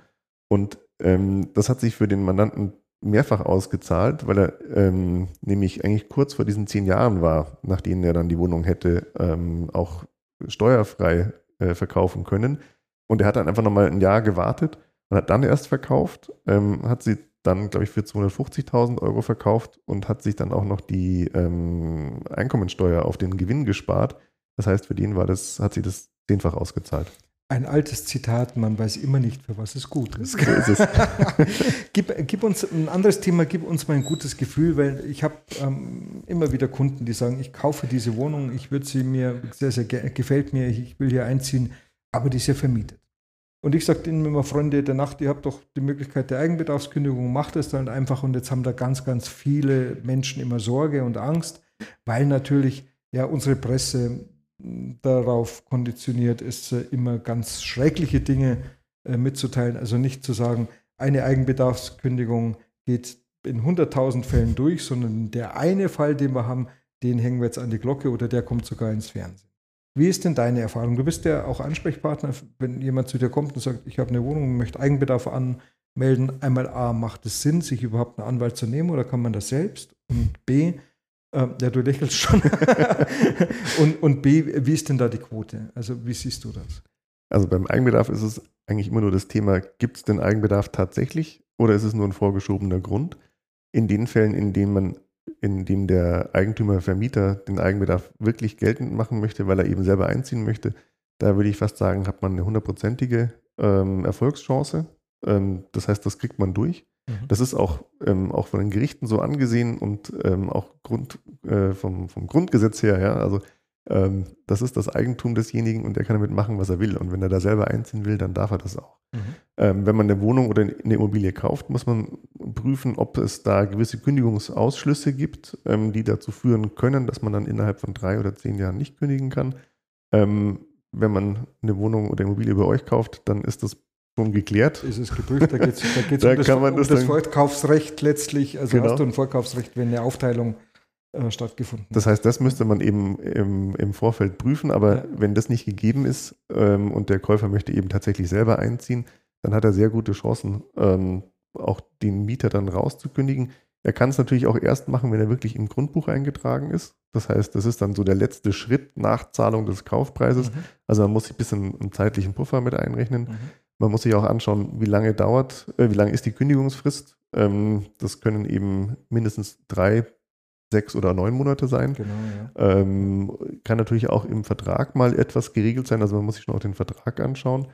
Speaker 2: Und ähm, das hat sich für den Mandanten mehrfach ausgezahlt, weil er ähm, nämlich eigentlich kurz vor diesen zehn Jahren war, nach denen er dann die Wohnung hätte ähm, auch steuerfrei äh, verkaufen können. Und er hat dann einfach nochmal ein Jahr gewartet und hat dann erst verkauft, ähm, hat sie dann, glaube ich, für 250.000 Euro verkauft und hat sich dann auch noch die ähm, Einkommensteuer auf den Gewinn gespart. Das heißt, für den war das, hat sie das zehnfach ausgezahlt.
Speaker 1: Ein altes Zitat, man weiß immer nicht, für was es gut ist. *laughs* gib, gib, uns ein anderes Thema, gib uns mal ein gutes Gefühl, weil ich habe ähm, immer wieder Kunden, die sagen, ich kaufe diese Wohnung, ich würde sie mir, sehr, sehr gefällt mir, ich will hier einziehen, aber die ist ja vermietet. Und ich sage ihnen immer, Freunde der Nacht, ihr habt doch die Möglichkeit der Eigenbedarfskündigung, macht es dann einfach. Und jetzt haben da ganz, ganz viele Menschen immer Sorge und Angst, weil natürlich ja unsere Presse darauf konditioniert ist, immer ganz schreckliche Dinge äh, mitzuteilen. Also nicht zu sagen, eine Eigenbedarfskündigung geht in 100.000 Fällen durch, sondern der eine Fall, den wir haben, den hängen wir jetzt an die Glocke oder der kommt sogar ins Fernsehen. Wie ist denn deine Erfahrung? Du bist ja auch Ansprechpartner, wenn jemand zu dir kommt und sagt, ich habe eine Wohnung und möchte Eigenbedarf anmelden. Einmal A, macht es Sinn, sich überhaupt einen Anwalt zu nehmen oder kann man das selbst? Und B, ähm, ja, du lächelst schon. *laughs* und, und B, wie ist denn da die Quote? Also wie siehst du das?
Speaker 2: Also beim Eigenbedarf ist es eigentlich immer nur das Thema, gibt es den Eigenbedarf tatsächlich oder ist es nur ein vorgeschobener Grund? In den Fällen, in denen man, in dem der Eigentümer, Vermieter den Eigenbedarf wirklich geltend machen möchte, weil er eben selber einziehen möchte, Da würde ich fast sagen, hat man eine hundertprozentige ähm, Erfolgschance. Ähm, das heißt, das kriegt man durch. Mhm. Das ist auch, ähm, auch von den Gerichten so angesehen und ähm, auch Grund, äh, vom, vom Grundgesetz her, ja. Also ähm, das ist das Eigentum desjenigen und der kann damit machen, was er will. Und wenn er da selber einziehen will, dann darf er das auch. Mhm. Ähm, wenn man eine Wohnung oder eine Immobilie kauft, muss man prüfen, ob es da gewisse Kündigungsausschlüsse gibt, ähm, die dazu führen können, dass man dann innerhalb von drei oder zehn Jahren nicht kündigen kann. Ähm, wenn man eine Wohnung oder Immobilie bei euch kauft, dann ist das schon geklärt.
Speaker 1: Ist es geprüft, da geht es da *laughs* da um, das, um das, das Vorkaufsrecht letztlich. Also genau. hast du ein Vorkaufsrecht, wenn eine Aufteilung äh, stattgefunden.
Speaker 2: Das heißt, das müsste man eben im, im Vorfeld prüfen, aber ja. wenn das nicht gegeben ist ähm, und der Käufer möchte eben tatsächlich selber einziehen, dann hat er sehr gute Chancen, ähm, auch den Mieter dann rauszukündigen. Er kann es natürlich auch erst machen, wenn er wirklich im Grundbuch eingetragen ist. Das heißt, das ist dann so der letzte Schritt nach Zahlung des Kaufpreises. Mhm. Also man muss sich ein bisschen einen zeitlichen Puffer mit einrechnen. Mhm. Man muss sich auch anschauen, wie lange dauert, äh, wie lange ist die Kündigungsfrist. Ähm, das können eben mindestens drei sechs oder neun Monate sein. Genau, ja. ähm, kann natürlich auch im Vertrag mal etwas geregelt sein, also man muss sich schon auch den Vertrag anschauen.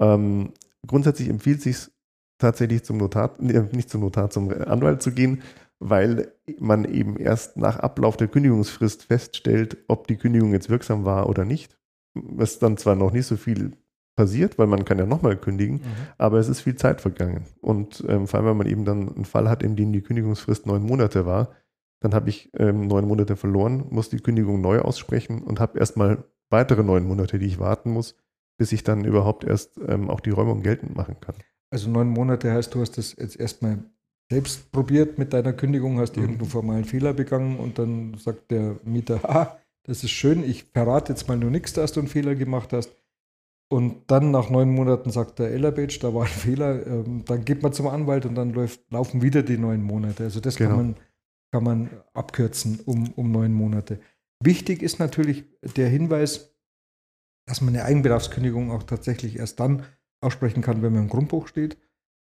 Speaker 2: Ähm, grundsätzlich empfiehlt sich tatsächlich zum Notar, nicht zum Notar, zum Anwalt zu gehen, weil man eben erst nach Ablauf der Kündigungsfrist feststellt, ob die Kündigung jetzt wirksam war oder nicht. Was dann zwar noch nicht so viel passiert, weil man kann ja nochmal kündigen, mhm. aber es ist viel Zeit vergangen. Und ähm, vor allem, wenn man eben dann einen Fall hat, in dem die Kündigungsfrist neun Monate war, dann habe ich ähm, neun Monate verloren, muss die Kündigung neu aussprechen und habe erstmal weitere neun Monate, die ich warten muss, bis ich dann überhaupt erst ähm, auch die Räumung geltend machen kann.
Speaker 1: Also neun Monate heißt, du hast das jetzt erstmal selbst probiert mit deiner Kündigung, hast mhm. irgendeinen formalen Fehler begangen und dann sagt der Mieter, ah, das ist schön, ich verrate jetzt mal nur nichts, dass du einen Fehler gemacht hast. Und dann nach neun Monaten sagt der Ellerbatch, da war ein Fehler, ähm, dann geht man zum Anwalt und dann läuft, laufen wieder die neun Monate. Also das genau. kann man kann man abkürzen um, um neun Monate. Wichtig ist natürlich der Hinweis, dass man eine Eigenbedarfskündigung auch tatsächlich erst dann aussprechen kann, wenn man im Grundbuch steht.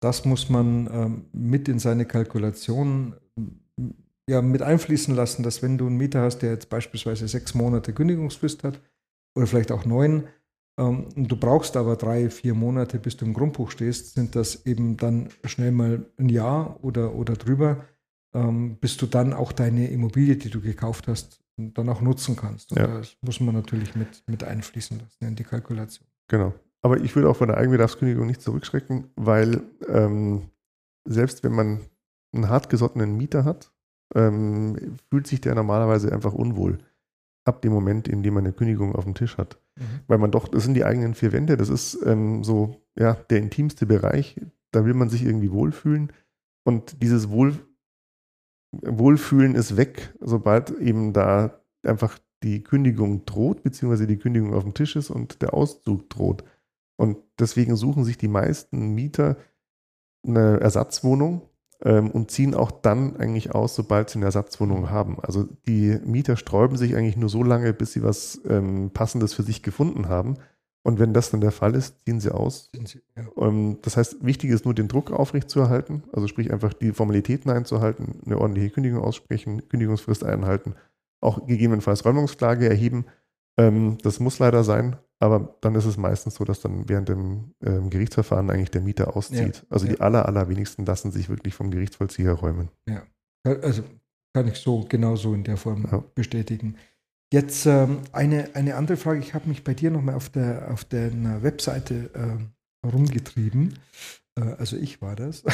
Speaker 1: Das muss man ähm, mit in seine Kalkulation ja, mit einfließen lassen, dass wenn du einen Mieter hast, der jetzt beispielsweise sechs Monate Kündigungsfrist hat oder vielleicht auch neun, du brauchst aber drei, vier Monate, bis du im Grundbuch stehst, sind das eben dann schnell mal ein Jahr oder, oder drüber ähm, bis du dann auch deine Immobilie, die du gekauft hast, dann auch nutzen kannst. Und ja. das muss man natürlich mit, mit einfließen lassen in die Kalkulation.
Speaker 2: Genau. Aber ich würde auch von der Eigenbedarfskündigung nicht zurückschrecken, weil ähm, selbst wenn man einen hartgesottenen Mieter hat, ähm, fühlt sich der normalerweise einfach unwohl. Ab dem Moment, in dem man eine Kündigung auf dem Tisch hat. Mhm. Weil man doch, das sind die eigenen vier Wände, das ist ähm, so, ja, der intimste Bereich. Da will man sich irgendwie wohlfühlen. Und dieses Wohl, Wohlfühlen ist weg, sobald eben da einfach die Kündigung droht, beziehungsweise die Kündigung auf dem Tisch ist und der Auszug droht. Und deswegen suchen sich die meisten Mieter eine Ersatzwohnung ähm, und ziehen auch dann eigentlich aus, sobald sie eine Ersatzwohnung haben. Also die Mieter sträuben sich eigentlich nur so lange, bis sie was ähm, Passendes für sich gefunden haben. Und wenn das dann der Fall ist, ziehen sie aus. Sie, ja. Ähm, das heißt, wichtig ist nur, den Druck aufrechtzuerhalten, also sprich einfach die Formalitäten einzuhalten, eine ordentliche Kündigung aussprechen, Kündigungsfrist einhalten, auch gegebenenfalls Räumungsklage erheben. Ähm, das muss leider sein, aber dann ist es meistens so, dass dann während dem ähm, Gerichtsverfahren eigentlich der Mieter auszieht. Ja. Also die aller, allerwenigsten lassen sich wirklich vom Gerichtsvollzieher räumen.
Speaker 1: Ja, also kann ich so genauso in der Form ja. bestätigen. Jetzt ähm, eine, eine andere Frage. Ich habe mich bei dir nochmal auf der, auf der Webseite äh, rumgetrieben. Äh, also ich war das.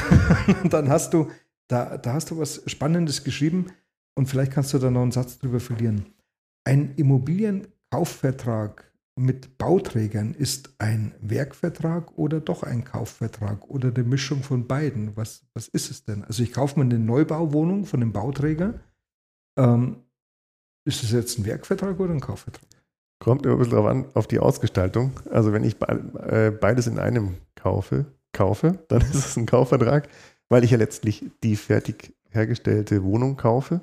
Speaker 1: und *laughs* dann hast du, da, da hast du was Spannendes geschrieben und vielleicht kannst du da noch einen Satz drüber verlieren. Ein Immobilienkaufvertrag mit Bauträgern ist ein Werkvertrag oder doch ein Kaufvertrag oder eine Mischung von beiden? Was, was ist es denn? Also ich kaufe mir eine Neubauwohnung von dem Bauträger. Ähm, ist das jetzt ein Werkvertrag oder ein Kaufvertrag?
Speaker 2: Kommt immer ein bisschen drauf an, auf die Ausgestaltung. Also wenn ich äh, beides in einem kaufe, kaufe, dann *laughs* ist es ein Kaufvertrag, weil ich ja letztlich die fertig hergestellte Wohnung kaufe.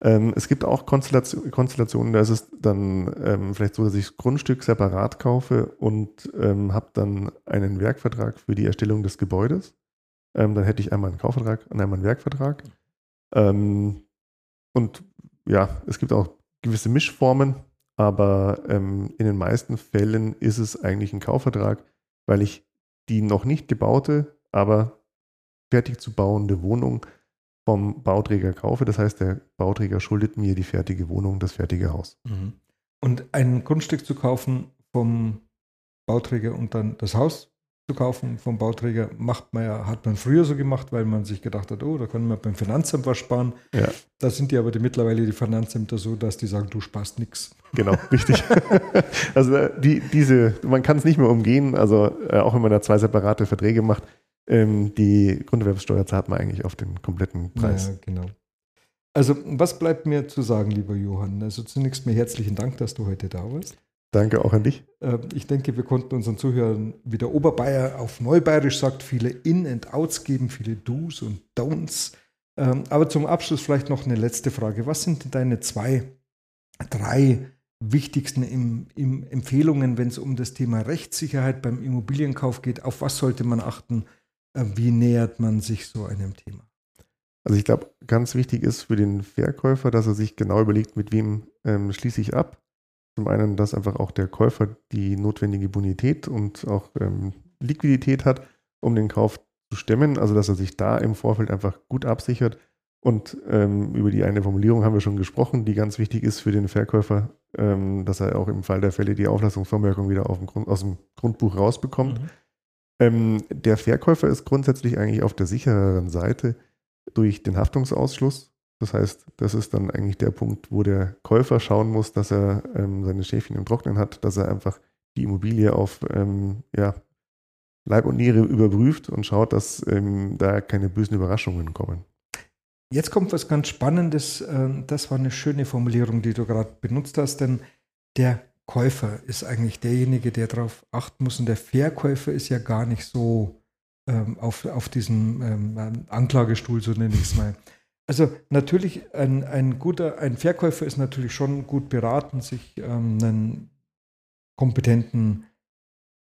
Speaker 2: Ähm, es gibt auch Konstellation, Konstellationen, da ist es dann ähm, vielleicht so, dass ich das Grundstück separat kaufe und ähm, habe dann einen Werkvertrag für die Erstellung des Gebäudes. Ähm, dann hätte ich einmal einen Kaufvertrag und einmal einen Werkvertrag. Ähm, und ja, es gibt auch gewisse Mischformen. aber ähm, in den meisten Fällen ist es eigentlich ein Kaufvertrag, weil ich die noch nicht gebaute, aber fertig zu bauende Wohnung vom Bauträger kaufe. Das heißt, der Bauträger schuldet mir die fertige Wohnung, das fertige Haus.
Speaker 1: Mhm. Und ein Grundstück zu kaufen vom Bauträger und dann das Haus zu kaufen vom Bauträger, macht man ja, hat man früher so gemacht, weil man sich gedacht hat, oh, da kann man beim Finanzamt was sparen.
Speaker 2: Ja.
Speaker 1: Da sind die aber die, mittlerweile die Finanzämter so, dass die sagen, du sparst nichts.
Speaker 2: Genau, richtig. *laughs* also äh, die, diese, man kann es nicht mehr umgehen, also äh, auch wenn man da zwei separate Verträge macht, ähm, die Grunderwerbsteuer zahlt man eigentlich auf den kompletten Preis.
Speaker 1: Ja, genau. Also, was bleibt mir zu sagen, lieber Johann? Also zunächst mal herzlichen Dank, dass du heute da warst.
Speaker 2: Danke auch an dich.
Speaker 1: Ähm, ich denke, wir konnten unseren Zuhörern, wie der Oberbayer auf Neubayerisch sagt, viele In- and Outs geben, viele Do's und Don'ts. Ähm, aber zum Abschluss vielleicht noch eine letzte Frage. Was sind denn deine zwei, drei wichtigsten Empfehlungen, wenn es um das Thema Rechtssicherheit beim Immobilienkauf geht? Auf was sollte man achten? Äh, wie nähert man sich so einem Thema?
Speaker 2: Also ich glaube, ganz wichtig ist für den Verkäufer, dass er sich genau überlegt, mit wem ähm, schließe ich ab zum einen, dass einfach auch der Käufer die notwendige Bonität und auch ähm, Liquidität hat, um den Kauf zu stemmen. Also dass er sich da im Vorfeld einfach gut absichert. Und ähm, über die eine Formulierung haben wir schon gesprochen, die ganz wichtig ist für den Verkäufer, ähm, dass er auch im Fall der Fälle die Auflassungsvermerkung wieder dem Grund, aus dem Grundbuch rausbekommt. Mhm. Ähm, der Verkäufer ist grundsätzlich eigentlich auf der sichereren Seite durch den Haftungsausschluss. Das heißt, das ist dann eigentlich der Punkt, wo der Käufer schauen muss, dass er ähm, seine Schäfchen im Trocknen hat, dass er einfach die Immobilie auf ähm, ja, Leib und Niere überprüft und schaut, dass ähm, da keine bösen Überraschungen kommen.
Speaker 1: Jetzt kommt was ganz Spannendes. Ähm, das war eine schöne Formulierung, die du gerade benutzt hast, denn der Käufer ist eigentlich derjenige, der darauf achten muss und der Verkäufer ist ja gar nicht so ähm, auf, auf diesem ähm, Anklagestuhl, so nenne ich es mal. Also natürlich, ein, ein guter, ein Verkäufer ist natürlich schon gut beraten, sich ähm, einen kompetenten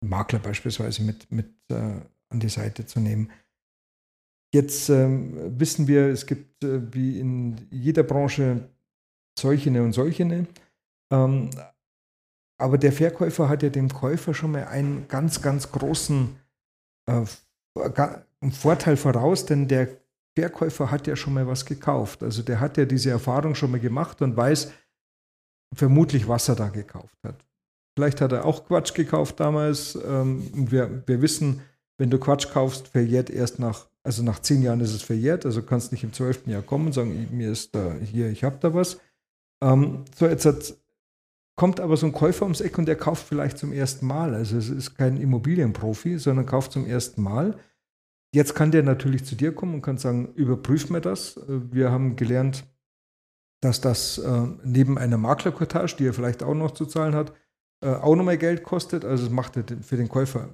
Speaker 1: Makler beispielsweise mit, mit äh, an die Seite zu nehmen. Jetzt ähm, wissen wir, es gibt äh, wie in jeder Branche solche und solche. Ähm, aber der Verkäufer hat ja dem Käufer schon mal einen ganz, ganz großen äh, Vorteil voraus, denn der Verkäufer hat ja schon mal was gekauft. Also der hat ja diese Erfahrung schon mal gemacht und weiß vermutlich, was er da gekauft hat. Vielleicht hat er auch Quatsch gekauft damals. Ähm, wir, wir wissen, wenn du Quatsch kaufst, verjährt erst nach, also nach zehn Jahren ist es verjährt, also kannst nicht im zwölften Jahr kommen und sagen, mir ist da hier, ich habe da was. Ähm, so, jetzt hat, kommt aber so ein Käufer ums Eck und der kauft vielleicht zum ersten Mal. Also es ist kein Immobilienprofi, sondern kauft zum ersten Mal Jetzt kann der natürlich zu dir kommen und kann sagen, überprüf mir das. Wir haben gelernt, dass das äh, neben einer Maklerkortage, die er vielleicht auch noch zu zahlen hat, äh, auch nochmal Geld kostet. Also es macht für den Käufer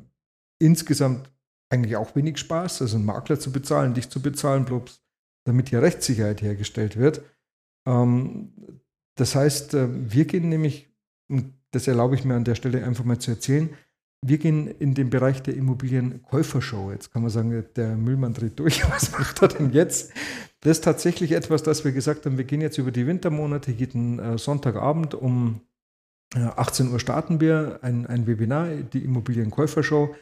Speaker 1: insgesamt eigentlich auch wenig Spaß, also einen Makler zu bezahlen, dich zu bezahlen, bloß damit hier Rechtssicherheit hergestellt wird. Ähm, das heißt, äh, wir gehen nämlich, und das erlaube ich mir an der Stelle einfach mal zu erzählen, wir gehen in den Bereich der Immobilienkäufershow. Jetzt kann man sagen, der Müllmann dreht durch. *laughs* Was macht er denn jetzt? Das ist tatsächlich etwas, das wir gesagt haben. Wir gehen jetzt über die Wintermonate. Jeden äh, Sonntagabend um 18 äh, Uhr starten wir ein, ein Webinar, die Immobilienkäufershow,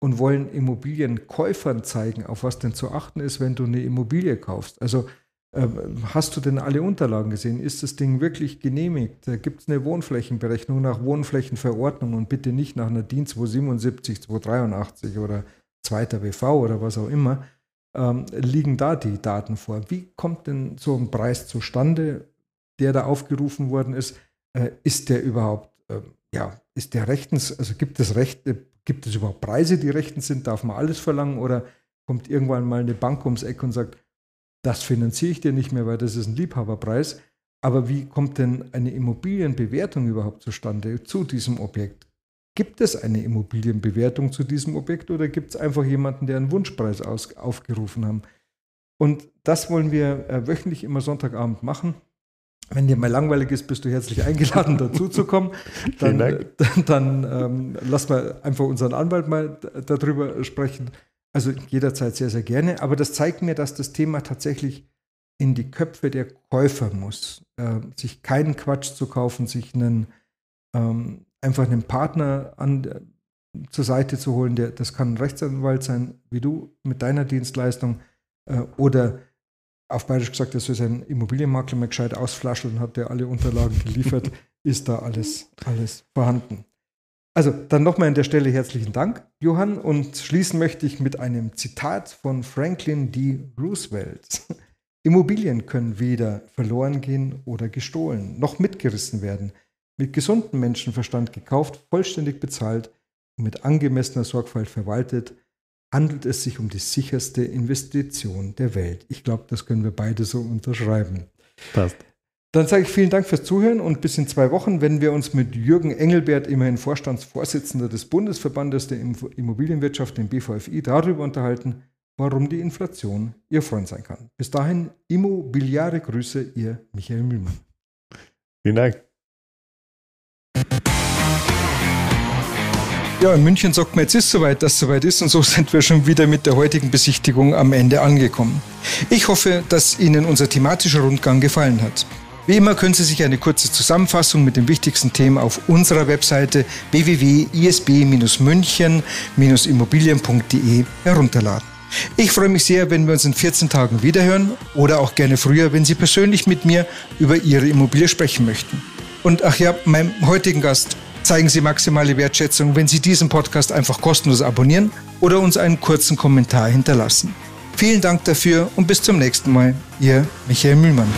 Speaker 1: und wollen Immobilienkäufern zeigen, auf was denn zu achten ist, wenn du eine Immobilie kaufst. Also hast du denn alle Unterlagen gesehen? Ist das Ding wirklich genehmigt? Gibt es eine Wohnflächenberechnung nach Wohnflächenverordnung und bitte nicht nach einer DIN 277, 283 oder zweiter WV oder was auch immer? Ähm, liegen da die Daten vor? Wie kommt denn so ein Preis zustande, der da aufgerufen worden ist? Äh, ist der überhaupt, äh, ja, ist der rechtens, also gibt es Rechte, gibt es überhaupt Preise, die rechtens sind? Darf man alles verlangen oder kommt irgendwann mal eine Bank ums Eck und sagt, das finanziere ich dir nicht mehr, weil das ist ein Liebhaberpreis. Aber wie kommt denn eine Immobilienbewertung überhaupt zustande zu diesem Objekt? Gibt es eine Immobilienbewertung zu diesem Objekt oder gibt es einfach jemanden, der einen Wunschpreis aus, aufgerufen hat? Und das wollen wir äh, wöchentlich immer Sonntagabend machen. Wenn dir mal langweilig ist, bist du herzlich eingeladen, dazuzukommen. *laughs* Dann, dann, *laughs* dann ähm, lass mal einfach unseren Anwalt mal darüber sprechen. Also jederzeit sehr, sehr gerne. Aber das zeigt mir, dass das Thema tatsächlich in die Köpfe der Käufer muss. Äh, sich keinen Quatsch zu kaufen, sich einen ähm, einfach einen Partner an, zur Seite zu holen. Der, das kann ein Rechtsanwalt sein, wie du mit deiner Dienstleistung, äh, oder auf Bayerisch gesagt, dass so sein Immobilienmakler mal gescheit ausflaschen und hat der alle Unterlagen geliefert, *laughs* ist da alles, alles vorhanden. Also dann nochmal an der Stelle herzlichen Dank, Johann. Und schließen möchte ich mit einem Zitat von Franklin D. Roosevelt. *laughs* Immobilien können weder verloren gehen oder gestohlen, noch mitgerissen werden. Mit gesundem Menschenverstand gekauft, vollständig bezahlt und mit angemessener Sorgfalt verwaltet, handelt es sich um die sicherste Investition der Welt. Ich glaube, das können wir beide so unterschreiben.
Speaker 2: Passt.
Speaker 1: Dann sage ich vielen Dank fürs Zuhören und bis in zwei Wochen, wenn wir uns mit Jürgen Engelbert, immerhin Vorstandsvorsitzender des Bundesverbandes der Immobilienwirtschaft, dem BVFI, darüber unterhalten, warum die Inflation Ihr Freund sein kann. Bis dahin, immobiliare Grüße, Ihr Michael Mühlmann.
Speaker 2: Vielen Dank.
Speaker 1: Ja, in München sagt man, jetzt ist soweit, dass soweit ist und so sind wir schon wieder mit der heutigen Besichtigung am Ende angekommen. Ich hoffe, dass Ihnen unser thematischer Rundgang gefallen hat. Wie immer können Sie sich eine kurze Zusammenfassung mit den wichtigsten Themen auf unserer Webseite www.isb-münchen-immobilien.de herunterladen. Ich freue mich sehr, wenn wir uns in 14 Tagen wiederhören oder auch gerne früher, wenn Sie persönlich mit mir über Ihre Immobilie sprechen möchten. Und ach ja, meinem heutigen Gast zeigen Sie maximale Wertschätzung, wenn Sie diesen Podcast einfach kostenlos abonnieren oder uns einen kurzen Kommentar hinterlassen. Vielen Dank dafür und bis zum nächsten Mal. Ihr Michael Mühlmann.